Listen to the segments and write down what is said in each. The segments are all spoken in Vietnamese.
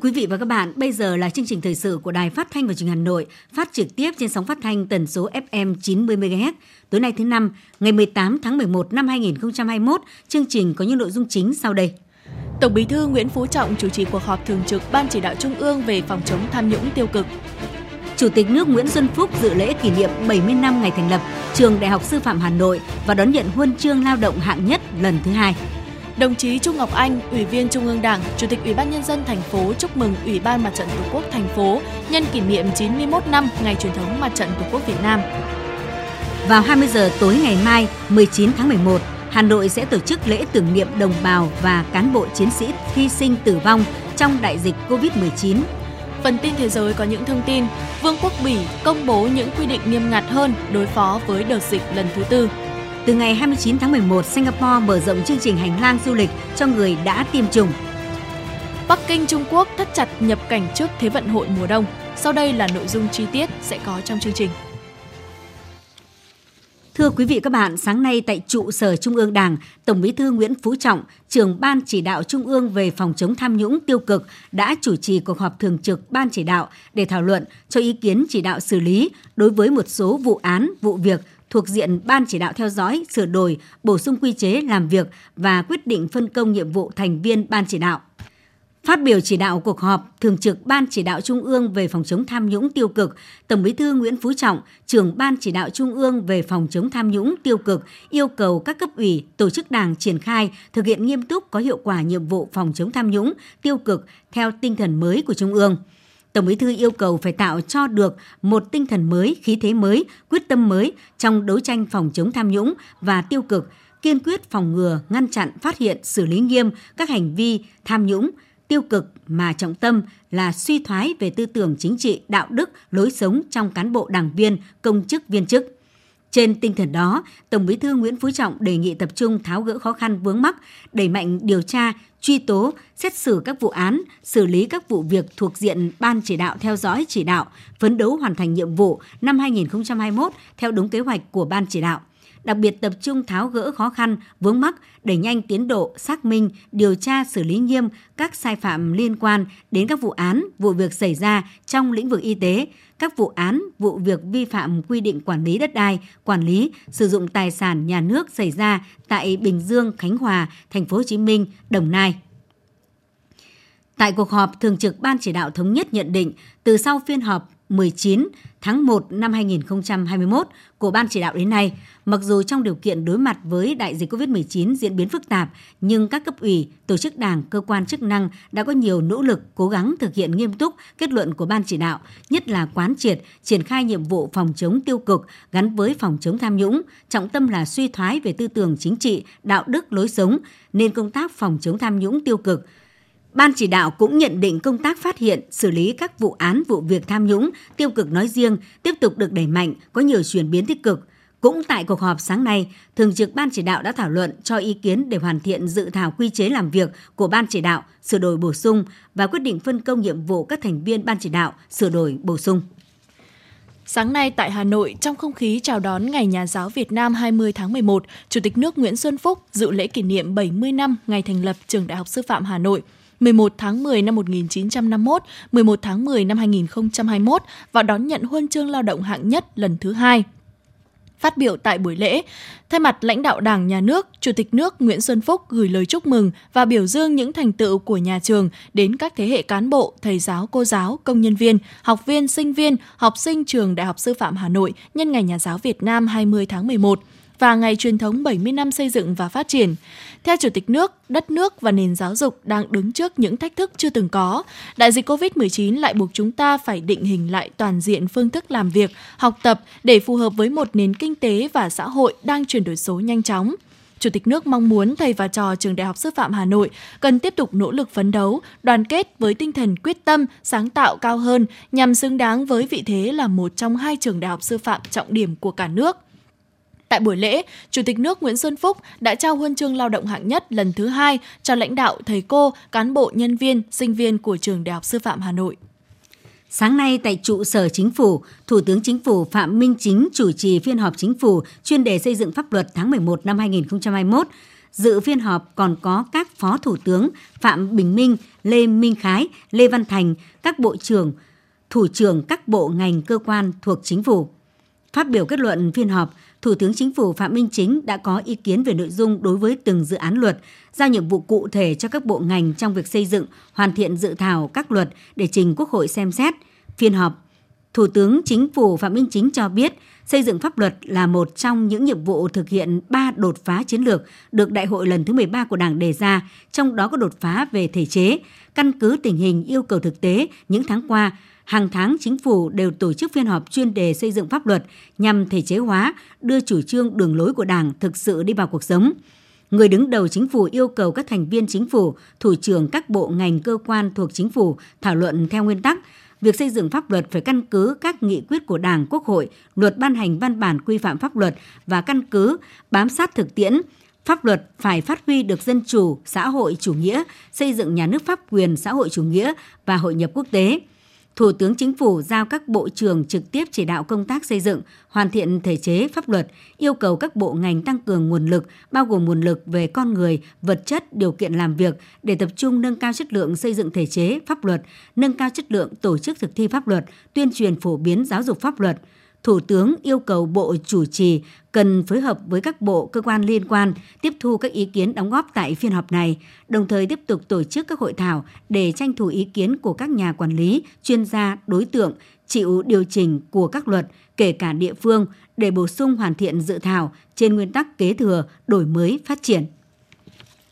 Quý vị và các bạn, bây giờ là chương trình thời sự của Đài Phát thanh và Truyền hình Hà Nội, phát trực tiếp trên sóng phát thanh tần số FM 90 MHz. Tối nay thứ năm, ngày 18 tháng 11 năm 2021, chương trình có những nội dung chính sau đây. Tổng Bí thư Nguyễn Phú Trọng chủ trì cuộc họp thường trực Ban chỉ đạo Trung ương về phòng chống tham nhũng tiêu cực. Chủ tịch nước Nguyễn Xuân Phúc dự lễ kỷ niệm 70 năm ngày thành lập Trường Đại học Sư phạm Hà Nội và đón nhận huân chương lao động hạng nhất lần thứ hai. Đồng chí Trung Ngọc Anh, Ủy viên Trung ương Đảng, Chủ tịch Ủy ban nhân dân thành phố chúc mừng Ủy ban Mặt trận Tổ quốc thành phố nhân kỷ niệm 91 năm ngày truyền thống Mặt trận Tổ quốc Việt Nam. Vào 20 giờ tối ngày mai, 19 tháng 11, Hà Nội sẽ tổ chức lễ tưởng niệm đồng bào và cán bộ chiến sĩ hy sinh tử vong trong đại dịch COVID-19. Phần tin thế giới có những thông tin, Vương quốc Bỉ công bố những quy định nghiêm ngặt hơn đối phó với đợt dịch lần thứ tư. Từ ngày 29 tháng 11, Singapore mở rộng chương trình hành lang du lịch cho người đã tiêm chủng. Bắc Kinh Trung Quốc thắt chặt nhập cảnh trước Thế vận hội mùa đông. Sau đây là nội dung chi tiết sẽ có trong chương trình. Thưa quý vị các bạn, sáng nay tại trụ sở Trung ương Đảng, Tổng Bí thư Nguyễn Phú Trọng, trưởng Ban chỉ đạo Trung ương về phòng chống tham nhũng tiêu cực đã chủ trì cuộc họp thường trực Ban chỉ đạo để thảo luận cho ý kiến chỉ đạo xử lý đối với một số vụ án, vụ việc thuộc diện Ban chỉ đạo theo dõi, sửa đổi, bổ sung quy chế làm việc và quyết định phân công nhiệm vụ thành viên Ban chỉ đạo. Phát biểu chỉ đạo cuộc họp, Thường trực Ban chỉ đạo Trung ương về phòng chống tham nhũng tiêu cực, Tổng Bí thư Nguyễn Phú Trọng, trưởng Ban chỉ đạo Trung ương về phòng chống tham nhũng tiêu cực, yêu cầu các cấp ủy, tổ chức đảng triển khai thực hiện nghiêm túc có hiệu quả nhiệm vụ phòng chống tham nhũng tiêu cực theo tinh thần mới của Trung ương. Tổng Bí thư yêu cầu phải tạo cho được một tinh thần mới, khí thế mới, quyết tâm mới trong đấu tranh phòng chống tham nhũng và tiêu cực, kiên quyết phòng ngừa, ngăn chặn, phát hiện, xử lý nghiêm các hành vi tham nhũng, tiêu cực mà trọng tâm là suy thoái về tư tưởng chính trị, đạo đức, lối sống trong cán bộ đảng viên, công chức viên chức. Trên tinh thần đó, Tổng Bí thư Nguyễn Phú Trọng đề nghị tập trung tháo gỡ khó khăn vướng mắc, đẩy mạnh điều tra, truy tố, xét xử các vụ án, xử lý các vụ việc thuộc diện Ban chỉ đạo theo dõi chỉ đạo, phấn đấu hoàn thành nhiệm vụ năm 2021 theo đúng kế hoạch của Ban chỉ đạo đặc biệt tập trung tháo gỡ khó khăn, vướng mắc, đẩy nhanh tiến độ xác minh, điều tra xử lý nghiêm các sai phạm liên quan đến các vụ án, vụ việc xảy ra trong lĩnh vực y tế, các vụ án, vụ việc vi phạm quy định quản lý đất đai, quản lý sử dụng tài sản nhà nước xảy ra tại Bình Dương, Khánh Hòa, Thành phố Hồ Chí Minh, Đồng Nai. Tại cuộc họp, Thường trực Ban Chỉ đạo Thống nhất nhận định, từ sau phiên họp 19 tháng 1 năm 2021 của Ban chỉ đạo đến nay, mặc dù trong điều kiện đối mặt với đại dịch COVID-19 diễn biến phức tạp, nhưng các cấp ủy, tổ chức đảng, cơ quan chức năng đã có nhiều nỗ lực cố gắng thực hiện nghiêm túc kết luận của Ban chỉ đạo, nhất là quán triệt, triển khai nhiệm vụ phòng chống tiêu cực gắn với phòng chống tham nhũng, trọng tâm là suy thoái về tư tưởng chính trị, đạo đức, lối sống, nên công tác phòng chống tham nhũng tiêu cực – Ban chỉ đạo cũng nhận định công tác phát hiện, xử lý các vụ án vụ việc tham nhũng, tiêu cực nói riêng tiếp tục được đẩy mạnh, có nhiều chuyển biến tích cực. Cũng tại cuộc họp sáng nay, Thường trực Ban chỉ đạo đã thảo luận cho ý kiến để hoàn thiện dự thảo quy chế làm việc của Ban chỉ đạo, sửa đổi bổ sung và quyết định phân công nhiệm vụ các thành viên Ban chỉ đạo, sửa đổi bổ sung. Sáng nay tại Hà Nội, trong không khí chào đón Ngày Nhà giáo Việt Nam 20 tháng 11, Chủ tịch nước Nguyễn Xuân Phúc dự lễ kỷ niệm 70 năm ngày thành lập Trường Đại học Sư phạm Hà Nội – 11 tháng 10 năm 1951, 11 tháng 10 năm 2021 và đón nhận huân chương lao động hạng nhất lần thứ hai. Phát biểu tại buổi lễ, thay mặt lãnh đạo Đảng, Nhà nước, Chủ tịch nước Nguyễn Xuân Phúc gửi lời chúc mừng và biểu dương những thành tựu của nhà trường đến các thế hệ cán bộ, thầy giáo, cô giáo, công nhân viên, học viên, sinh viên, học sinh trường Đại học Sư phạm Hà Nội nhân ngày Nhà giáo Việt Nam 20 tháng 11 và ngày truyền thống 70 năm xây dựng và phát triển. Theo Chủ tịch nước, đất nước và nền giáo dục đang đứng trước những thách thức chưa từng có. Đại dịch COVID-19 lại buộc chúng ta phải định hình lại toàn diện phương thức làm việc, học tập để phù hợp với một nền kinh tế và xã hội đang chuyển đổi số nhanh chóng. Chủ tịch nước mong muốn thầy và trò trường Đại học Sư phạm Hà Nội cần tiếp tục nỗ lực phấn đấu, đoàn kết với tinh thần quyết tâm, sáng tạo cao hơn nhằm xứng đáng với vị thế là một trong hai trường đại học sư phạm trọng điểm của cả nước Tại buổi lễ, Chủ tịch nước Nguyễn Xuân Phúc đã trao huân chương lao động hạng nhất lần thứ hai cho lãnh đạo, thầy cô, cán bộ, nhân viên, sinh viên của Trường Đại học Sư phạm Hà Nội. Sáng nay tại trụ sở chính phủ, Thủ tướng Chính phủ Phạm Minh Chính chủ trì phiên họp chính phủ chuyên đề xây dựng pháp luật tháng 11 năm 2021. Dự phiên họp còn có các Phó Thủ tướng Phạm Bình Minh, Lê Minh Khái, Lê Văn Thành, các Bộ trưởng, Thủ trưởng các bộ ngành cơ quan thuộc chính phủ. Phát biểu kết luận phiên họp, Thủ tướng Chính phủ Phạm Minh Chính đã có ý kiến về nội dung đối với từng dự án luật, giao nhiệm vụ cụ thể cho các bộ ngành trong việc xây dựng, hoàn thiện dự thảo các luật để trình Quốc hội xem xét. Phiên họp, Thủ tướng Chính phủ Phạm Minh Chính cho biết, xây dựng pháp luật là một trong những nhiệm vụ thực hiện ba đột phá chiến lược được Đại hội lần thứ 13 của Đảng đề ra, trong đó có đột phá về thể chế. Căn cứ tình hình yêu cầu thực tế những tháng qua, hàng tháng chính phủ đều tổ chức phiên họp chuyên đề xây dựng pháp luật nhằm thể chế hóa, đưa chủ trương đường lối của Đảng thực sự đi vào cuộc sống. Người đứng đầu chính phủ yêu cầu các thành viên chính phủ, thủ trưởng các bộ ngành cơ quan thuộc chính phủ thảo luận theo nguyên tắc việc xây dựng pháp luật phải căn cứ các nghị quyết của Đảng, Quốc hội, luật ban hành văn bản quy phạm pháp luật và căn cứ bám sát thực tiễn, pháp luật phải phát huy được dân chủ, xã hội chủ nghĩa, xây dựng nhà nước pháp quyền xã hội chủ nghĩa và hội nhập quốc tế. Thủ tướng Chính phủ giao các bộ trưởng trực tiếp chỉ đạo công tác xây dựng, hoàn thiện thể chế pháp luật, yêu cầu các bộ ngành tăng cường nguồn lực, bao gồm nguồn lực về con người, vật chất, điều kiện làm việc để tập trung nâng cao chất lượng xây dựng thể chế pháp luật, nâng cao chất lượng tổ chức thực thi pháp luật, tuyên truyền phổ biến giáo dục pháp luật – Thủ tướng yêu cầu Bộ chủ trì cần phối hợp với các bộ cơ quan liên quan tiếp thu các ý kiến đóng góp tại phiên họp này, đồng thời tiếp tục tổ chức các hội thảo để tranh thủ ý kiến của các nhà quản lý, chuyên gia, đối tượng chịu điều chỉnh của các luật, kể cả địa phương để bổ sung hoàn thiện dự thảo trên nguyên tắc kế thừa, đổi mới, phát triển.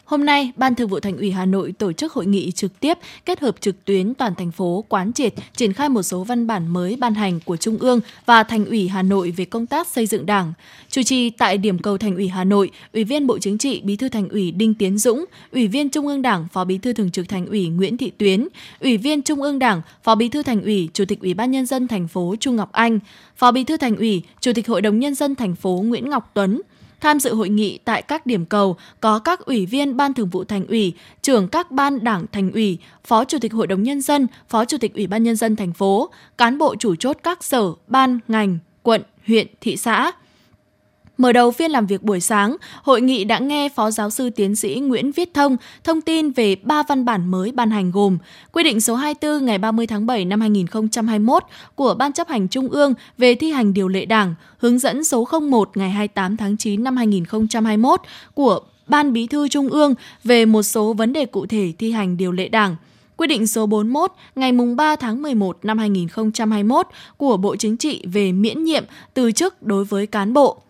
Hôm nay, Ban Thường vụ Thành ủy Hà Nội tổ chức hội nghị trực tiếp kết hợp trực tuyến toàn thành phố quán triệt triển khai một số văn bản mới ban hành của Trung ương và Thành ủy Hà Nội về công tác xây dựng Đảng. Chủ trì tại điểm cầu Thành ủy Hà Nội, Ủy viên Bộ Chính trị, Bí thư Thành ủy Đinh Tiến Dũng, Ủy viên Trung ương Đảng, Phó Bí thư Thường trực Thành ủy Nguyễn Thị Tuyến, Ủy viên Trung ương Đảng, Phó Bí thư Thành ủy, Chủ tịch Ủy ban nhân dân thành phố Trung Ngọc Anh, Phó Bí thư Thành ủy, Chủ tịch Hội đồng nhân dân thành phố Nguyễn Ngọc Tuấn, Tham dự hội nghị tại các điểm cầu có các ủy viên Ban Thường vụ Thành ủy, trưởng các ban đảng thành ủy, Phó Chủ tịch Hội đồng Nhân dân, Phó Chủ tịch Ủy ban Nhân dân thành phố, cán bộ chủ chốt các sở, ban, ngành, quận, huyện, thị xã. Mở đầu phiên làm việc buổi sáng, hội nghị đã nghe Phó Giáo sư Tiến sĩ Nguyễn Viết Thông thông tin về ba văn bản mới ban hành gồm Quy định số 24 ngày 30 tháng 7 năm 2021 của Ban chấp hành Trung ương về thi hành điều lệ Đảng, hướng dẫn số 01 ngày 28 tháng 9 năm 2021 của Ban Bí thư Trung ương về một số vấn đề cụ thể thi hành điều lệ Đảng, Quy định số 41 ngày 3 tháng 11 năm 2021 của Bộ Chính trị về miễn nhiệm từ chức đối với cán bộ.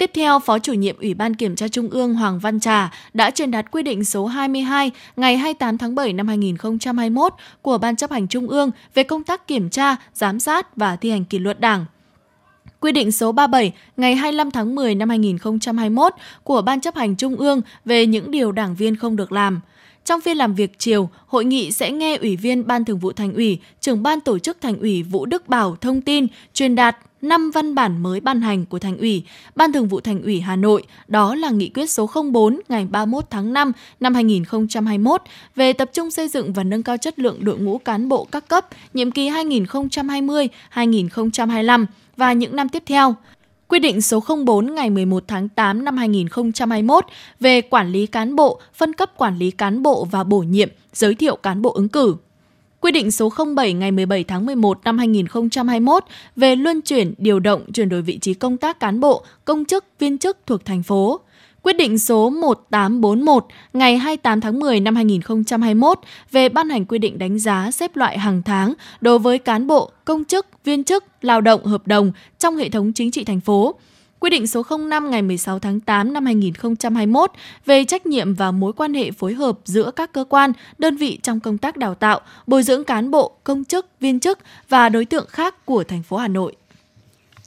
Tiếp theo, Phó chủ nhiệm Ủy ban Kiểm tra Trung ương Hoàng Văn Trà đã truyền đạt quy định số 22 ngày 28 tháng 7 năm 2021 của Ban chấp hành Trung ương về công tác kiểm tra, giám sát và thi hành kỷ luật Đảng. Quy định số 37 ngày 25 tháng 10 năm 2021 của Ban chấp hành Trung ương về những điều đảng viên không được làm. Trong phiên làm việc chiều, hội nghị sẽ nghe Ủy viên Ban Thường vụ Thành ủy, trưởng ban tổ chức Thành ủy Vũ Đức Bảo thông tin, truyền đạt 5 văn bản mới ban hành của Thành ủy, Ban Thường vụ Thành ủy Hà Nội, đó là Nghị quyết số 04 ngày 31 tháng 5 năm 2021 về tập trung xây dựng và nâng cao chất lượng đội ngũ cán bộ các cấp nhiệm kỳ 2020-2025 và những năm tiếp theo. Quy định số 04 ngày 11 tháng 8 năm 2021 về quản lý cán bộ, phân cấp quản lý cán bộ và bổ nhiệm, giới thiệu cán bộ ứng cử. Quy định số 07 ngày 17 tháng 11 năm 2021 về luân chuyển, điều động, chuyển đổi vị trí công tác cán bộ, công chức, viên chức thuộc thành phố. Quyết định số 1841 ngày 28 tháng 10 năm 2021 về ban hành quy định đánh giá xếp loại hàng tháng đối với cán bộ, công chức, viên chức, lao động hợp đồng trong hệ thống chính trị thành phố Quy định số 05 ngày 16 tháng 8 năm 2021 về trách nhiệm và mối quan hệ phối hợp giữa các cơ quan, đơn vị trong công tác đào tạo, bồi dưỡng cán bộ, công chức, viên chức và đối tượng khác của thành phố Hà Nội.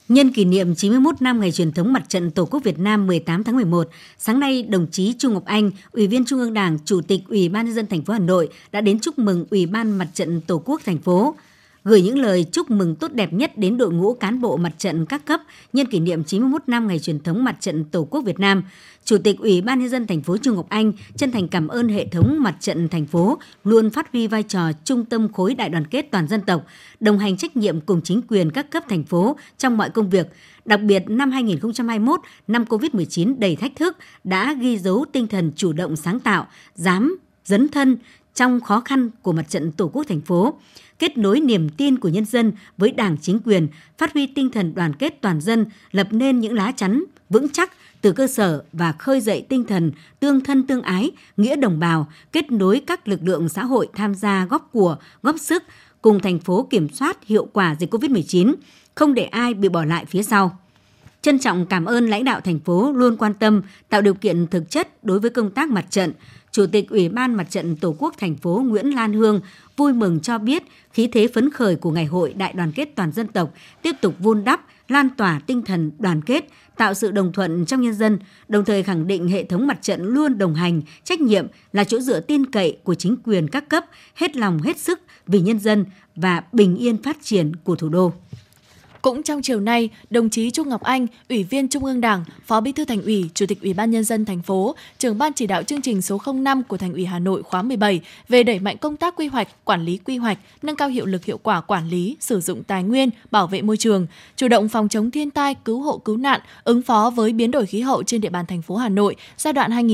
Nhân kỷ niệm 91 năm ngày truyền thống mặt trận Tổ quốc Việt Nam 18 tháng 11, sáng nay đồng chí Trung Ngọc Anh, Ủy viên Trung ương Đảng, Chủ tịch Ủy ban nhân dân thành phố Hà Nội đã đến chúc mừng Ủy ban Mặt trận Tổ quốc thành phố gửi những lời chúc mừng tốt đẹp nhất đến đội ngũ cán bộ mặt trận các cấp nhân kỷ niệm 91 năm ngày truyền thống mặt trận Tổ quốc Việt Nam. Chủ tịch Ủy ban nhân dân thành phố Trung Ngọc Anh chân thành cảm ơn hệ thống mặt trận thành phố luôn phát huy vai trò trung tâm khối đại đoàn kết toàn dân tộc, đồng hành trách nhiệm cùng chính quyền các cấp thành phố trong mọi công việc. Đặc biệt năm 2021, năm Covid-19 đầy thách thức đã ghi dấu tinh thần chủ động sáng tạo, dám dấn thân trong khó khăn của mặt trận Tổ quốc thành phố kết nối niềm tin của nhân dân với Đảng chính quyền, phát huy tinh thần đoàn kết toàn dân, lập nên những lá chắn vững chắc từ cơ sở và khơi dậy tinh thần tương thân tương ái, nghĩa đồng bào, kết nối các lực lượng xã hội tham gia góp của, góp sức cùng thành phố kiểm soát hiệu quả dịch COVID-19, không để ai bị bỏ lại phía sau. Trân trọng cảm ơn lãnh đạo thành phố luôn quan tâm, tạo điều kiện thực chất đối với công tác mặt trận. Chủ tịch Ủy ban Mặt trận Tổ quốc thành phố Nguyễn Lan Hương vui mừng cho biết khí thế phấn khởi của Ngày hội Đại đoàn kết toàn dân tộc tiếp tục vun đắp, lan tỏa tinh thần đoàn kết, tạo sự đồng thuận trong nhân dân, đồng thời khẳng định hệ thống mặt trận luôn đồng hành, trách nhiệm là chỗ dựa tin cậy của chính quyền các cấp, hết lòng hết sức vì nhân dân và bình yên phát triển của thủ đô. Cũng trong chiều nay, đồng chí Trung Ngọc Anh, Ủy viên Trung ương Đảng, Phó Bí thư Thành ủy, Chủ tịch Ủy ban nhân dân thành phố, trưởng ban chỉ đạo chương trình số 05 của Thành ủy Hà Nội khóa 17 về đẩy mạnh công tác quy hoạch, quản lý quy hoạch, nâng cao hiệu lực hiệu quả quản lý, sử dụng tài nguyên, bảo vệ môi trường, chủ động phòng chống thiên tai, cứu hộ cứu nạn, ứng phó với biến đổi khí hậu trên địa bàn thành phố Hà Nội giai đoạn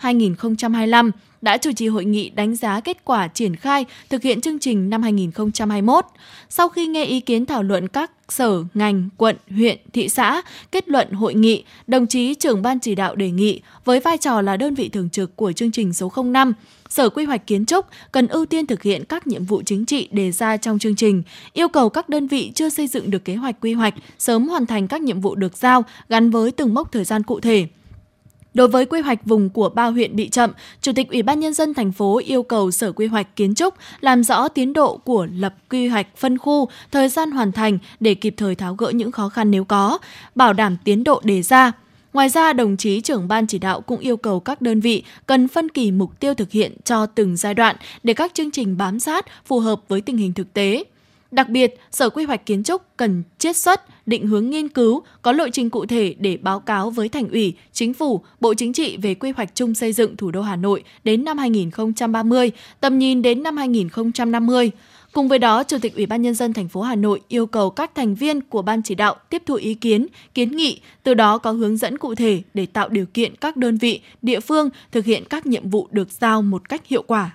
2021-2025 đã chủ trì hội nghị đánh giá kết quả triển khai thực hiện chương trình năm 2021. Sau khi nghe ý kiến thảo luận các sở, ngành, quận, huyện, thị xã kết luận hội nghị, đồng chí trưởng ban chỉ đạo đề nghị với vai trò là đơn vị thường trực của chương trình số 05, Sở Quy hoạch Kiến trúc cần ưu tiên thực hiện các nhiệm vụ chính trị đề ra trong chương trình, yêu cầu các đơn vị chưa xây dựng được kế hoạch quy hoạch sớm hoàn thành các nhiệm vụ được giao gắn với từng mốc thời gian cụ thể. Đối với quy hoạch vùng của ba huyện bị chậm, Chủ tịch Ủy ban nhân dân thành phố yêu cầu Sở Quy hoạch Kiến trúc làm rõ tiến độ của lập quy hoạch phân khu, thời gian hoàn thành để kịp thời tháo gỡ những khó khăn nếu có, bảo đảm tiến độ đề ra. Ngoài ra, đồng chí trưởng ban chỉ đạo cũng yêu cầu các đơn vị cần phân kỳ mục tiêu thực hiện cho từng giai đoạn để các chương trình bám sát phù hợp với tình hình thực tế. Đặc biệt, Sở Quy hoạch Kiến trúc cần chiết xuất, định hướng nghiên cứu, có lộ trình cụ thể để báo cáo với Thành ủy, Chính phủ, Bộ Chính trị về quy hoạch chung xây dựng thủ đô Hà Nội đến năm 2030, tầm nhìn đến năm 2050. Cùng với đó, Chủ tịch Ủy ban nhân dân thành phố Hà Nội yêu cầu các thành viên của ban chỉ đạo tiếp thu ý kiến, kiến nghị, từ đó có hướng dẫn cụ thể để tạo điều kiện các đơn vị, địa phương thực hiện các nhiệm vụ được giao một cách hiệu quả.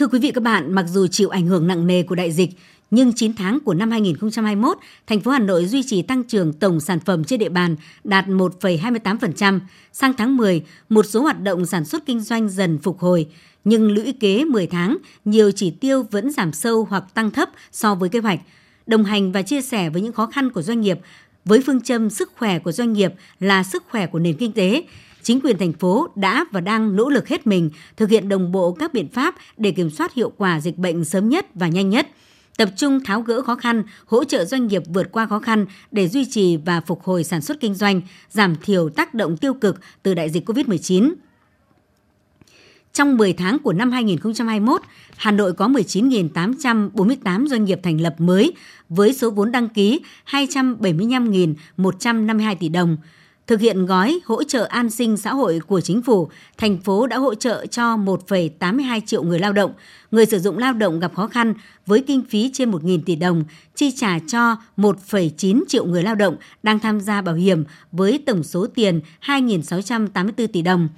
Thưa quý vị các bạn, mặc dù chịu ảnh hưởng nặng nề của đại dịch, nhưng 9 tháng của năm 2021, thành phố Hà Nội duy trì tăng trưởng tổng sản phẩm trên địa bàn đạt 1,28%. Sang tháng 10, một số hoạt động sản xuất kinh doanh dần phục hồi, nhưng lũy kế 10 tháng, nhiều chỉ tiêu vẫn giảm sâu hoặc tăng thấp so với kế hoạch. Đồng hành và chia sẻ với những khó khăn của doanh nghiệp, với phương châm sức khỏe của doanh nghiệp là sức khỏe của nền kinh tế, chính quyền thành phố đã và đang nỗ lực hết mình thực hiện đồng bộ các biện pháp để kiểm soát hiệu quả dịch bệnh sớm nhất và nhanh nhất tập trung tháo gỡ khó khăn, hỗ trợ doanh nghiệp vượt qua khó khăn để duy trì và phục hồi sản xuất kinh doanh, giảm thiểu tác động tiêu cực từ đại dịch COVID-19. Trong 10 tháng của năm 2021, Hà Nội có 19.848 doanh nghiệp thành lập mới với số vốn đăng ký 275.152 tỷ đồng, Thực hiện gói hỗ trợ an sinh xã hội của chính phủ, thành phố đã hỗ trợ cho 1,82 triệu người lao động, người sử dụng lao động gặp khó khăn với kinh phí trên 1.000 tỷ đồng, chi trả cho 1,9 triệu người lao động đang tham gia bảo hiểm với tổng số tiền 2.684 tỷ đồng.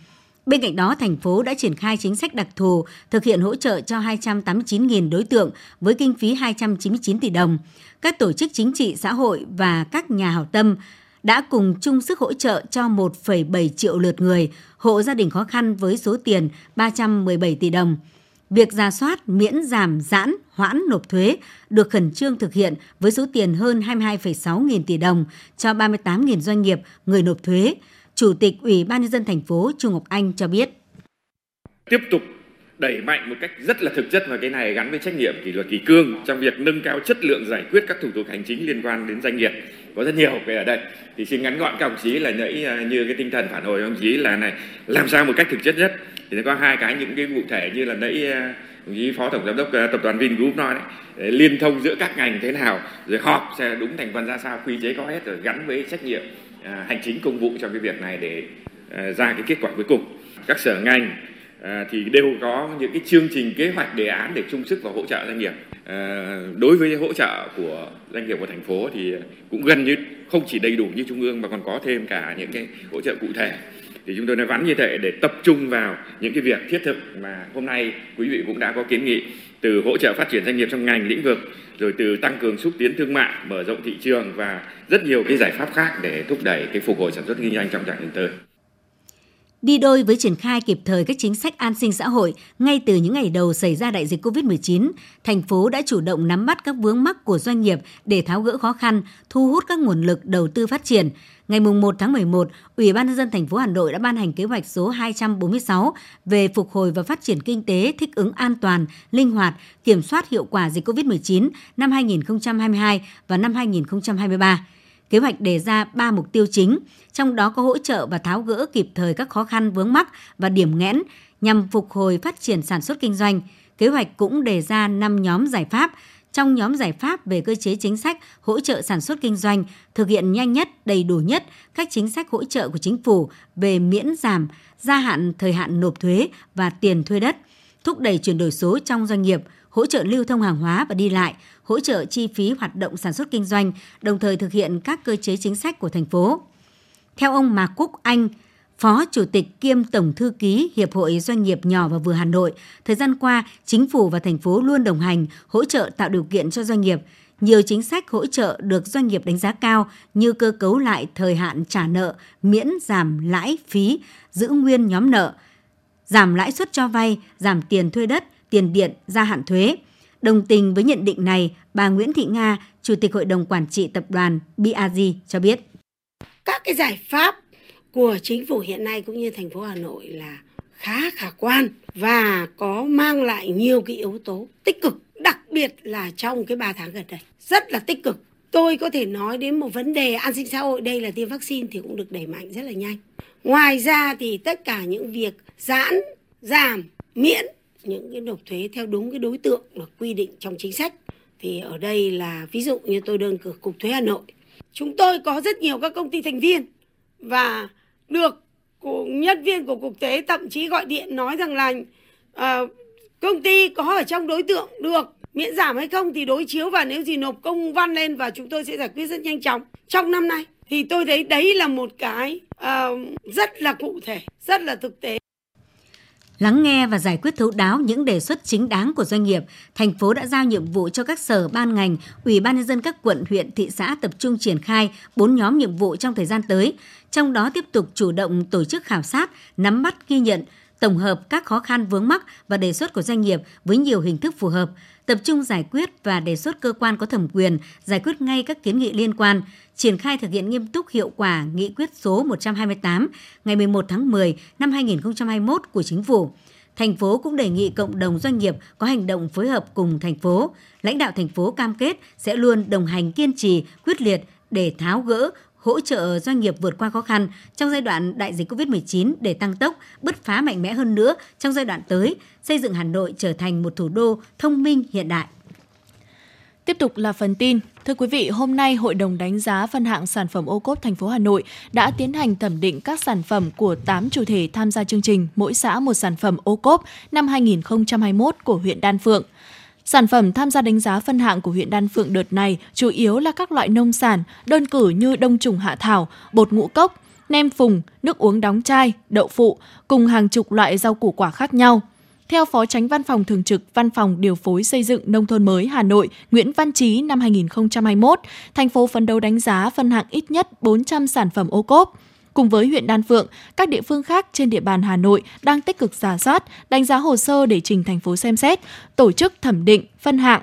Bên cạnh đó, thành phố đã triển khai chính sách đặc thù, thực hiện hỗ trợ cho 289.000 đối tượng với kinh phí 299 tỷ đồng. Các tổ chức chính trị xã hội và các nhà hảo tâm đã cùng chung sức hỗ trợ cho 1,7 triệu lượt người, hộ gia đình khó khăn với số tiền 317 tỷ đồng. Việc ra soát, miễn giảm, giãn, hoãn nộp thuế được khẩn trương thực hiện với số tiền hơn 22,6 nghìn tỷ đồng cho 38.000 doanh nghiệp người nộp thuế. Chủ tịch Ủy ban nhân dân thành phố Trung Ngọc Anh cho biết. Tiếp tục đẩy mạnh một cách rất là thực chất và cái này gắn với trách nhiệm kỷ luật kỷ cương trong việc nâng cao chất lượng giải quyết các thủ tục hành chính liên quan đến doanh nghiệp. Có rất nhiều cái ở đây. Thì xin ngắn gọn các đồng chí là nãy à, như cái tinh thần phản hồi đồng chí là này, làm sao một cách thực chất nhất. Thì nó có hai cái những cái cụ thể như là nãy à, đồng chí phó tổng giám đốc à, tập đoàn Vingroup nói đấy. Liên thông giữa các ngành thế nào, rồi họp sẽ đúng thành phần ra sao, quy chế có hết, rồi gắn với trách nhiệm hành chính công vụ trong cái việc này để ra cái kết quả cuối cùng. Các sở ngành À, thì đều có những cái chương trình kế hoạch đề án để chung sức và hỗ trợ doanh nghiệp. À, đối với hỗ trợ của doanh nghiệp của thành phố thì cũng gần như không chỉ đầy đủ như trung ương mà còn có thêm cả những cái hỗ trợ cụ thể. Thì chúng tôi nói vắn như thế để tập trung vào những cái việc thiết thực mà hôm nay quý vị cũng đã có kiến nghị từ hỗ trợ phát triển doanh nghiệp trong ngành lĩnh vực rồi từ tăng cường xúc tiến thương mại mở rộng thị trường và rất nhiều cái giải pháp khác để thúc đẩy cái phục hồi sản xuất kinh doanh trong trạng gian tới đi đôi với triển khai kịp thời các chính sách an sinh xã hội ngay từ những ngày đầu xảy ra đại dịch COVID-19, thành phố đã chủ động nắm bắt các vướng mắc của doanh nghiệp để tháo gỡ khó khăn, thu hút các nguồn lực đầu tư phát triển. Ngày 1 tháng 11, Ủy ban nhân dân thành phố Hà Nội đã ban hành kế hoạch số 246 về phục hồi và phát triển kinh tế thích ứng an toàn, linh hoạt, kiểm soát hiệu quả dịch COVID-19 năm 2022 và năm 2023. Kế hoạch đề ra 3 mục tiêu chính, trong đó có hỗ trợ và tháo gỡ kịp thời các khó khăn vướng mắc và điểm nghẽn nhằm phục hồi phát triển sản xuất kinh doanh. Kế hoạch cũng đề ra 5 nhóm giải pháp, trong nhóm giải pháp về cơ chế chính sách hỗ trợ sản xuất kinh doanh, thực hiện nhanh nhất, đầy đủ nhất các chính sách hỗ trợ của chính phủ về miễn giảm, gia hạn thời hạn nộp thuế và tiền thuê đất, thúc đẩy chuyển đổi số trong doanh nghiệp, hỗ trợ lưu thông hàng hóa và đi lại, hỗ trợ chi phí hoạt động sản xuất kinh doanh, đồng thời thực hiện các cơ chế chính sách của thành phố. Theo ông Mạc Quốc Anh, Phó Chủ tịch kiêm Tổng Thư ký Hiệp hội Doanh nghiệp nhỏ và vừa Hà Nội, thời gian qua, chính phủ và thành phố luôn đồng hành, hỗ trợ tạo điều kiện cho doanh nghiệp. Nhiều chính sách hỗ trợ được doanh nghiệp đánh giá cao như cơ cấu lại thời hạn trả nợ, miễn giảm lãi phí, giữ nguyên nhóm nợ, giảm lãi suất cho vay, giảm tiền thuê đất, tiền điện, gia hạn thuế. Đồng tình với nhận định này, bà Nguyễn Thị Nga, Chủ tịch Hội đồng Quản trị Tập đoàn BRG cho biết. Các cái giải pháp của chính phủ hiện nay cũng như thành phố Hà Nội là khá khả quan và có mang lại nhiều cái yếu tố tích cực, đặc biệt là trong cái 3 tháng gần đây. Rất là tích cực. Tôi có thể nói đến một vấn đề an sinh xã hội đây là tiêm vaccine thì cũng được đẩy mạnh rất là nhanh. Ngoài ra thì tất cả những việc giãn, giảm, miễn những cái nộp thuế theo đúng cái đối tượng được quy định trong chính sách. Thì ở đây là ví dụ như tôi đơn cử cục thuế Hà Nội. Chúng tôi có rất nhiều các công ty thành viên và được của nhân viên của cục thuế thậm chí gọi điện nói rằng là uh, công ty có ở trong đối tượng được miễn giảm hay không thì đối chiếu và nếu gì nộp công văn lên và chúng tôi sẽ giải quyết rất nhanh chóng trong năm nay. Thì tôi thấy đấy là một cái uh, rất là cụ thể rất là thực tế. Lắng nghe và giải quyết thấu đáo những đề xuất chính đáng của doanh nghiệp, thành phố đã giao nhiệm vụ cho các sở ban ngành, ủy ban nhân dân các quận, huyện, thị xã tập trung triển khai bốn nhóm nhiệm vụ trong thời gian tới, trong đó tiếp tục chủ động tổ chức khảo sát, nắm bắt ghi nhận, tổng hợp các khó khăn vướng mắc và đề xuất của doanh nghiệp với nhiều hình thức phù hợp, tập trung giải quyết và đề xuất cơ quan có thẩm quyền giải quyết ngay các kiến nghị liên quan, triển khai thực hiện nghiêm túc hiệu quả nghị quyết số 128 ngày 11 tháng 10 năm 2021 của Chính phủ. Thành phố cũng đề nghị cộng đồng doanh nghiệp có hành động phối hợp cùng thành phố. Lãnh đạo thành phố cam kết sẽ luôn đồng hành kiên trì, quyết liệt để tháo gỡ, hỗ trợ doanh nghiệp vượt qua khó khăn trong giai đoạn đại dịch COVID-19 để tăng tốc, bứt phá mạnh mẽ hơn nữa trong giai đoạn tới, xây dựng Hà Nội trở thành một thủ đô thông minh hiện đại. Tiếp tục là phần tin. Thưa quý vị, hôm nay Hội đồng đánh giá phân hạng sản phẩm ô cốp thành phố Hà Nội đã tiến hành thẩm định các sản phẩm của 8 chủ thể tham gia chương trình Mỗi xã một sản phẩm ô cốp năm 2021 của huyện Đan Phượng. Sản phẩm tham gia đánh giá phân hạng của huyện Đan Phượng đợt này chủ yếu là các loại nông sản, đơn cử như đông trùng hạ thảo, bột ngũ cốc, nem phùng, nước uống đóng chai, đậu phụ, cùng hàng chục loại rau củ quả khác nhau. Theo Phó Tránh Văn phòng Thường trực Văn phòng Điều phối Xây dựng Nông thôn mới Hà Nội Nguyễn Văn Trí năm 2021, thành phố phấn đấu đánh giá phân hạng ít nhất 400 sản phẩm ô cốp. Cùng với huyện Đan Phượng, các địa phương khác trên địa bàn Hà Nội đang tích cực giả soát, đánh giá hồ sơ để trình thành phố xem xét, tổ chức thẩm định, phân hạng,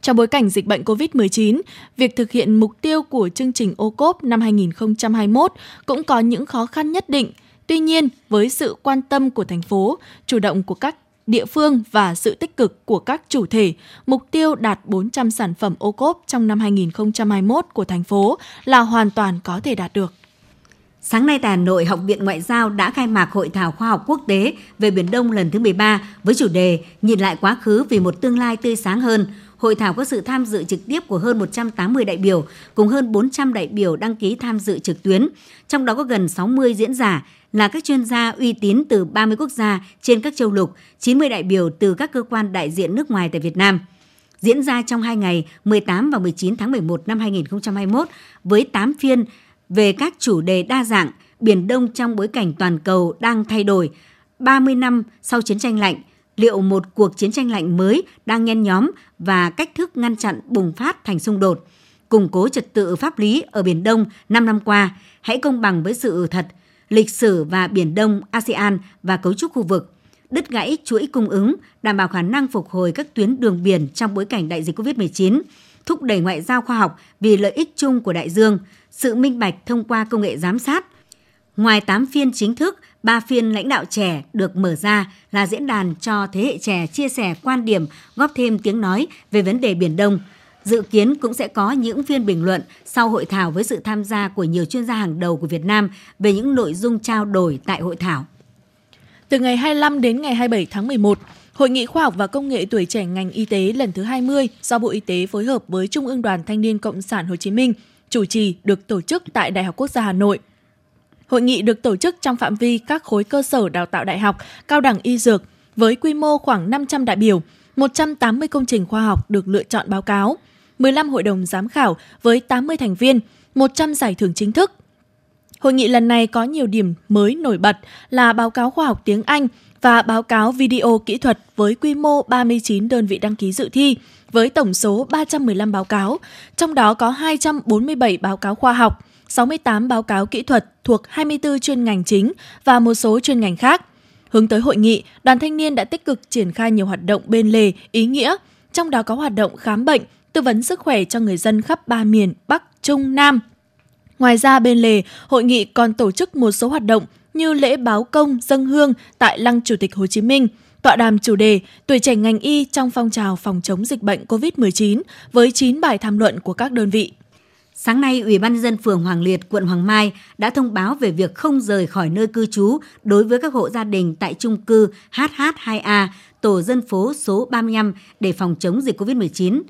trong bối cảnh dịch bệnh COVID-19, việc thực hiện mục tiêu của chương trình ô cốp năm 2021 cũng có những khó khăn nhất định – Tuy nhiên, với sự quan tâm của thành phố, chủ động của các địa phương và sự tích cực của các chủ thể, mục tiêu đạt 400 sản phẩm ô cốp trong năm 2021 của thành phố là hoàn toàn có thể đạt được. Sáng nay tại Hà Nội, Học viện Ngoại giao đã khai mạc Hội thảo khoa học quốc tế về Biển Đông lần thứ 13 với chủ đề Nhìn lại quá khứ vì một tương lai tươi sáng hơn. Hội thảo có sự tham dự trực tiếp của hơn 180 đại biểu, cùng hơn 400 đại biểu đăng ký tham dự trực tuyến. Trong đó có gần 60 diễn giả là các chuyên gia uy tín từ 30 quốc gia trên các châu lục, 90 đại biểu từ các cơ quan đại diện nước ngoài tại Việt Nam diễn ra trong hai ngày 18 và 19 tháng 11 năm 2021 với 8 phiên về các chủ đề đa dạng, Biển Đông trong bối cảnh toàn cầu đang thay đổi, 30 năm sau chiến tranh lạnh, liệu một cuộc chiến tranh lạnh mới đang nhen nhóm và cách thức ngăn chặn bùng phát thành xung đột, củng cố trật tự pháp lý ở Biển Đông 5 năm qua, hãy công bằng với sự thật, lịch sử và Biển Đông, ASEAN và cấu trúc khu vực, đứt gãy chuỗi cung ứng, đảm bảo khả năng phục hồi các tuyến đường biển trong bối cảnh đại dịch COVID-19, thúc đẩy ngoại giao khoa học vì lợi ích chung của đại dương, sự minh bạch thông qua công nghệ giám sát. Ngoài 8 phiên chính thức, 3 phiên lãnh đạo trẻ được mở ra là diễn đàn cho thế hệ trẻ chia sẻ quan điểm, góp thêm tiếng nói về vấn đề Biển Đông. Dự kiến cũng sẽ có những phiên bình luận sau hội thảo với sự tham gia của nhiều chuyên gia hàng đầu của Việt Nam về những nội dung trao đổi tại hội thảo. Từ ngày 25 đến ngày 27 tháng 11, Hội nghị khoa học và công nghệ tuổi trẻ ngành y tế lần thứ 20 do Bộ Y tế phối hợp với Trung ương Đoàn Thanh niên Cộng sản Hồ Chí Minh chủ trì được tổ chức tại Đại học Quốc gia Hà Nội. Hội nghị được tổ chức trong phạm vi các khối cơ sở đào tạo đại học, cao đẳng y dược với quy mô khoảng 500 đại biểu, 180 công trình khoa học được lựa chọn báo cáo, 15 hội đồng giám khảo với 80 thành viên, 100 giải thưởng chính thức. Hội nghị lần này có nhiều điểm mới nổi bật là báo cáo khoa học tiếng Anh và báo cáo video kỹ thuật với quy mô 39 đơn vị đăng ký dự thi với tổng số 315 báo cáo, trong đó có 247 báo cáo khoa học, 68 báo cáo kỹ thuật thuộc 24 chuyên ngành chính và một số chuyên ngành khác. Hướng tới hội nghị, đoàn thanh niên đã tích cực triển khai nhiều hoạt động bên lề, ý nghĩa, trong đó có hoạt động khám bệnh, tư vấn sức khỏe cho người dân khắp ba miền Bắc, Trung, Nam. Ngoài ra bên lề, hội nghị còn tổ chức một số hoạt động như lễ báo công dân hương tại Lăng Chủ tịch Hồ Chí Minh, tọa đàm chủ đề Tuổi trẻ ngành y trong phong trào phòng chống dịch bệnh COVID-19 với 9 bài tham luận của các đơn vị. Sáng nay, Ủy ban nhân dân phường Hoàng Liệt, quận Hoàng Mai đã thông báo về việc không rời khỏi nơi cư trú đối với các hộ gia đình tại chung cư HH2A, tổ dân phố số 35 để phòng chống dịch COVID-19.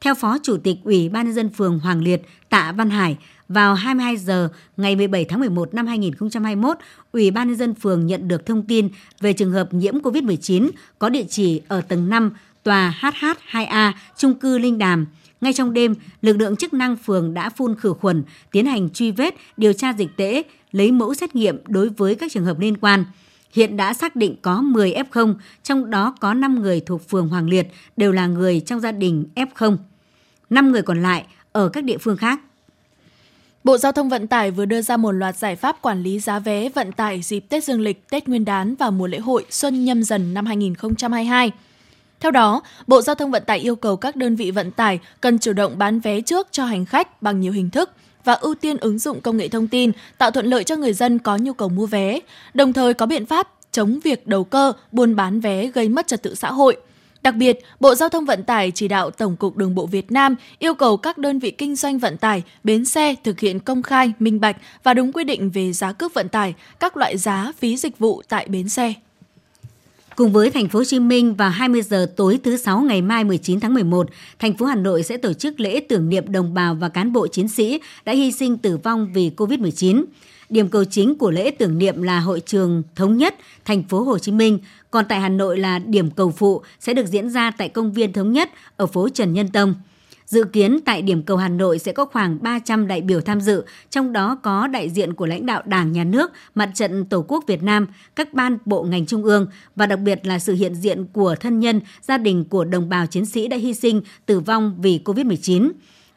Theo Phó Chủ tịch Ủy ban nhân dân phường Hoàng Liệt Tạ Văn Hải, vào 22 giờ ngày 17 tháng 11 năm 2021, Ủy ban nhân dân phường nhận được thông tin về trường hợp nhiễm COVID-19 có địa chỉ ở tầng 5 tòa HH2A trung cư Linh Đàm. Ngay trong đêm, lực lượng chức năng phường đã phun khử khuẩn, tiến hành truy vết, điều tra dịch tễ, lấy mẫu xét nghiệm đối với các trường hợp liên quan. Hiện đã xác định có 10 F0, trong đó có 5 người thuộc phường Hoàng Liệt đều là người trong gia đình F0. 5 người còn lại ở các địa phương khác. Bộ Giao thông Vận tải vừa đưa ra một loạt giải pháp quản lý giá vé vận tải dịp Tết Dương lịch, Tết Nguyên đán và mùa lễ hội Xuân Nhâm Dần năm 2022. Theo đó, Bộ Giao thông Vận tải yêu cầu các đơn vị vận tải cần chủ động bán vé trước cho hành khách bằng nhiều hình thức và ưu tiên ứng dụng công nghệ thông tin, tạo thuận lợi cho người dân có nhu cầu mua vé, đồng thời có biện pháp chống việc đầu cơ, buôn bán vé gây mất trật tự xã hội – Đặc biệt, Bộ Giao thông Vận tải chỉ đạo Tổng cục Đường bộ Việt Nam yêu cầu các đơn vị kinh doanh vận tải, bến xe thực hiện công khai, minh bạch và đúng quy định về giá cước vận tải, các loại giá phí dịch vụ tại bến xe. Cùng với thành phố Hồ Chí Minh vào 20 giờ tối thứ sáu ngày mai 19 tháng 11, thành phố Hà Nội sẽ tổ chức lễ tưởng niệm đồng bào và cán bộ chiến sĩ đã hy sinh tử vong vì Covid-19. Điểm cầu chính của lễ tưởng niệm là hội trường thống nhất thành phố Hồ Chí Minh, còn tại Hà Nội là điểm cầu phụ sẽ được diễn ra tại công viên thống nhất ở phố Trần Nhân Tông. Dự kiến tại điểm cầu Hà Nội sẽ có khoảng 300 đại biểu tham dự, trong đó có đại diện của lãnh đạo Đảng, Nhà nước, Mặt trận Tổ quốc Việt Nam, các ban bộ ngành trung ương và đặc biệt là sự hiện diện của thân nhân, gia đình của đồng bào chiến sĩ đã hy sinh, tử vong vì COVID-19.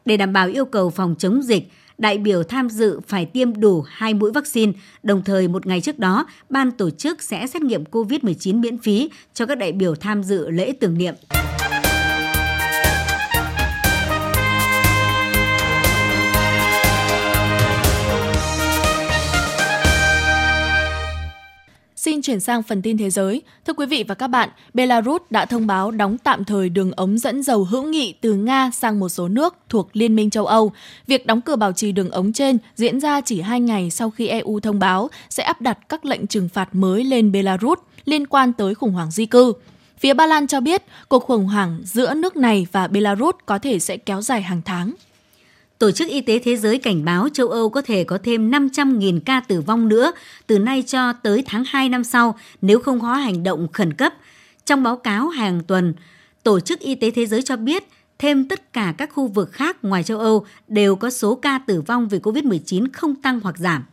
Để đảm bảo yêu cầu phòng chống dịch, đại biểu tham dự phải tiêm đủ hai mũi vaccine, đồng thời một ngày trước đó, ban tổ chức sẽ xét nghiệm COVID-19 miễn phí cho các đại biểu tham dự lễ tưởng niệm. Xin chuyển sang phần tin thế giới. Thưa quý vị và các bạn, Belarus đã thông báo đóng tạm thời đường ống dẫn dầu hữu nghị từ Nga sang một số nước thuộc Liên minh châu Âu. Việc đóng cửa bảo trì đường ống trên diễn ra chỉ hai ngày sau khi EU thông báo sẽ áp đặt các lệnh trừng phạt mới lên Belarus liên quan tới khủng hoảng di cư. Phía Ba Lan cho biết cuộc khủng hoảng giữa nước này và Belarus có thể sẽ kéo dài hàng tháng. Tổ chức Y tế Thế giới cảnh báo châu Âu có thể có thêm 500.000 ca tử vong nữa từ nay cho tới tháng 2 năm sau nếu không có hành động khẩn cấp. Trong báo cáo hàng tuần, Tổ chức Y tế Thế giới cho biết thêm tất cả các khu vực khác ngoài châu Âu đều có số ca tử vong vì COVID-19 không tăng hoặc giảm.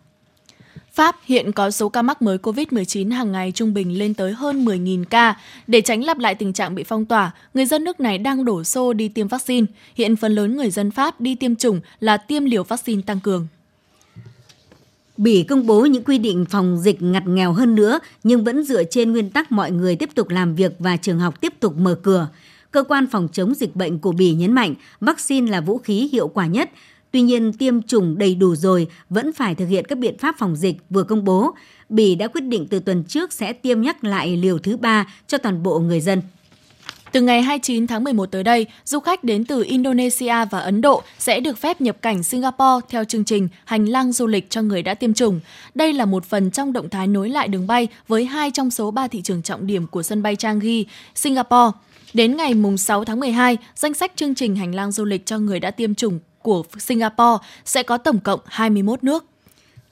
Pháp hiện có số ca mắc mới COVID-19 hàng ngày trung bình lên tới hơn 10.000 ca. Để tránh lặp lại tình trạng bị phong tỏa, người dân nước này đang đổ xô đi tiêm vaccine. Hiện phần lớn người dân Pháp đi tiêm chủng là tiêm liều vaccine tăng cường. Bỉ công bố những quy định phòng dịch ngặt nghèo hơn nữa, nhưng vẫn dựa trên nguyên tắc mọi người tiếp tục làm việc và trường học tiếp tục mở cửa. Cơ quan phòng chống dịch bệnh của Bỉ nhấn mạnh vaccine là vũ khí hiệu quả nhất, Tuy nhiên, tiêm chủng đầy đủ rồi vẫn phải thực hiện các biện pháp phòng dịch vừa công bố. Bỉ đã quyết định từ tuần trước sẽ tiêm nhắc lại liều thứ ba cho toàn bộ người dân. Từ ngày 29 tháng 11 tới đây, du khách đến từ Indonesia và Ấn Độ sẽ được phép nhập cảnh Singapore theo chương trình Hành lang du lịch cho người đã tiêm chủng. Đây là một phần trong động thái nối lại đường bay với hai trong số ba thị trường trọng điểm của sân bay Changi, Singapore. Đến ngày 6 tháng 12, danh sách chương trình Hành lang du lịch cho người đã tiêm chủng của Singapore sẽ có tổng cộng 21 nước.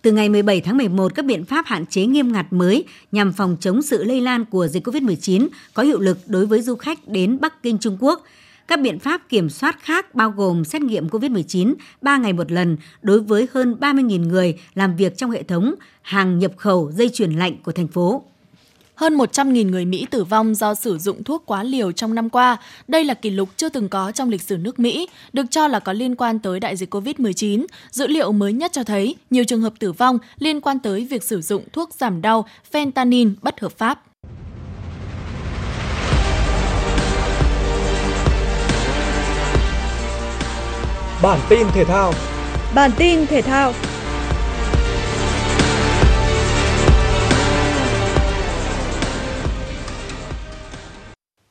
Từ ngày 17 tháng 11, các biện pháp hạn chế nghiêm ngặt mới nhằm phòng chống sự lây lan của dịch COVID-19 có hiệu lực đối với du khách đến Bắc Kinh Trung Quốc. Các biện pháp kiểm soát khác bao gồm xét nghiệm COVID-19 3 ngày một lần đối với hơn 30.000 người làm việc trong hệ thống hàng nhập khẩu dây chuyển lạnh của thành phố. Hơn 100.000 người Mỹ tử vong do sử dụng thuốc quá liều trong năm qua. Đây là kỷ lục chưa từng có trong lịch sử nước Mỹ, được cho là có liên quan tới đại dịch COVID-19. Dữ liệu mới nhất cho thấy nhiều trường hợp tử vong liên quan tới việc sử dụng thuốc giảm đau fentanyl bất hợp pháp. Bản tin thể thao Bản tin thể thao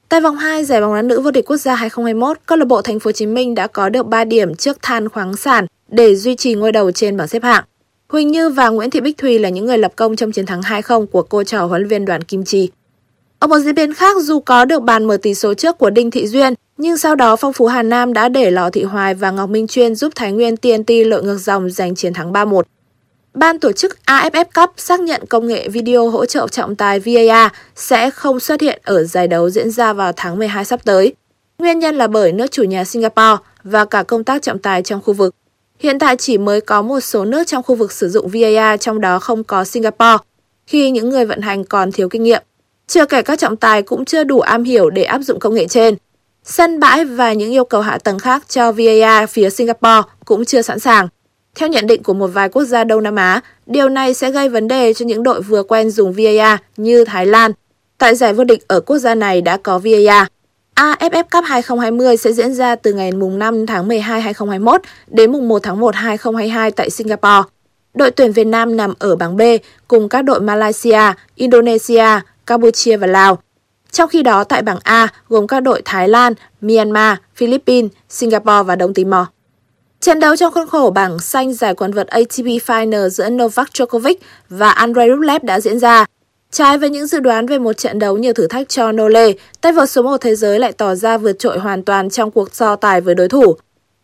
Tại vòng 2 giải bóng đá nữ vô địch quốc gia 2021, câu lạc bộ Thành phố Hồ Chí Minh đã có được 3 điểm trước Than khoáng sản để duy trì ngôi đầu trên bảng xếp hạng. Huỳnh Như và Nguyễn Thị Bích Thùy là những người lập công trong chiến thắng 2-0 của cô trò huấn luyện viên Đoàn Kim Chi. Ở một diễn biến khác, dù có được bàn mở tỷ số trước của Đinh Thị Duyên, nhưng sau đó Phong Phú Hà Nam đã để Lò Thị Hoài và Ngọc Minh Chuyên giúp Thái Nguyên TNT lội ngược dòng giành chiến thắng 3-1. Ban tổ chức AFF Cup xác nhận công nghệ video hỗ trợ trọng tài VAR sẽ không xuất hiện ở giải đấu diễn ra vào tháng 12 sắp tới. Nguyên nhân là bởi nước chủ nhà Singapore và cả công tác trọng tài trong khu vực. Hiện tại chỉ mới có một số nước trong khu vực sử dụng VAR trong đó không có Singapore, khi những người vận hành còn thiếu kinh nghiệm. Chưa kể các trọng tài cũng chưa đủ am hiểu để áp dụng công nghệ trên. Sân bãi và những yêu cầu hạ tầng khác cho VAR phía Singapore cũng chưa sẵn sàng. Theo nhận định của một vài quốc gia Đông Nam Á, điều này sẽ gây vấn đề cho những đội vừa quen dùng VAR như Thái Lan. Tại giải vô địch ở quốc gia này đã có VAR. AFF Cup 2020 sẽ diễn ra từ ngày mùng 5 tháng 12 2021 đến mùng 1 tháng 1 2022 tại Singapore. Đội tuyển Việt Nam nằm ở bảng B cùng các đội Malaysia, Indonesia, Campuchia và Lào. Trong khi đó tại bảng A gồm các đội Thái Lan, Myanmar, Philippines, Singapore và Đông Timor. Trận đấu trong khuôn khổ bảng xanh giải quán vợt ATP Final giữa Novak Djokovic và Andrei Rublev đã diễn ra. Trái với những dự đoán về một trận đấu nhiều thử thách cho Nole, tay vợt số 1 thế giới lại tỏ ra vượt trội hoàn toàn trong cuộc so tài với đối thủ.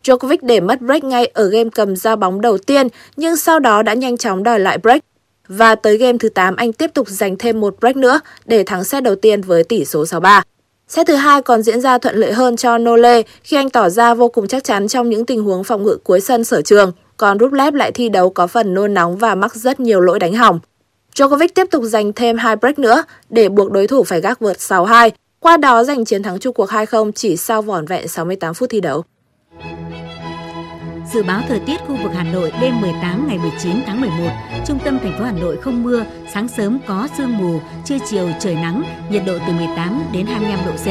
Djokovic để mất break ngay ở game cầm ra bóng đầu tiên, nhưng sau đó đã nhanh chóng đòi lại break. Và tới game thứ 8 anh tiếp tục giành thêm một break nữa để thắng set đầu tiên với tỷ số 6-3. Set thứ hai còn diễn ra thuận lợi hơn cho Nole khi anh tỏ ra vô cùng chắc chắn trong những tình huống phòng ngự cuối sân sở trường, còn Rublev lại thi đấu có phần nôn nóng và mắc rất nhiều lỗi đánh hỏng. Djokovic tiếp tục giành thêm hai break nữa để buộc đối thủ phải gác vượt 6-2, qua đó giành chiến thắng chung cuộc 2-0 chỉ sau vỏn vẹn 68 phút thi đấu. Dự báo thời tiết khu vực Hà Nội đêm 18 ngày 19 tháng 11, trung tâm thành phố Hà Nội không mưa, sáng sớm có sương mù, trưa chiều trời nắng, nhiệt độ từ 18 đến 25 độ C.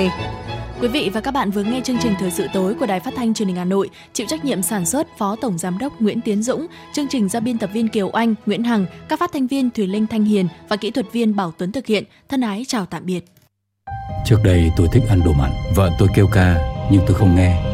Quý vị và các bạn vừa nghe chương trình Thời sự tối của Đài Phát thanh Truyền hình Hà Nội, chịu trách nhiệm sản xuất Phó Tổng Giám đốc Nguyễn Tiến Dũng, chương trình do biên tập viên Kiều Anh, Nguyễn Hằng, các phát thanh viên Thùy Linh Thanh Hiền và kỹ thuật viên Bảo Tuấn thực hiện. Thân ái chào tạm biệt. Trước đây tôi thích ăn đồ mặn, vợ tôi kêu ca nhưng tôi không nghe.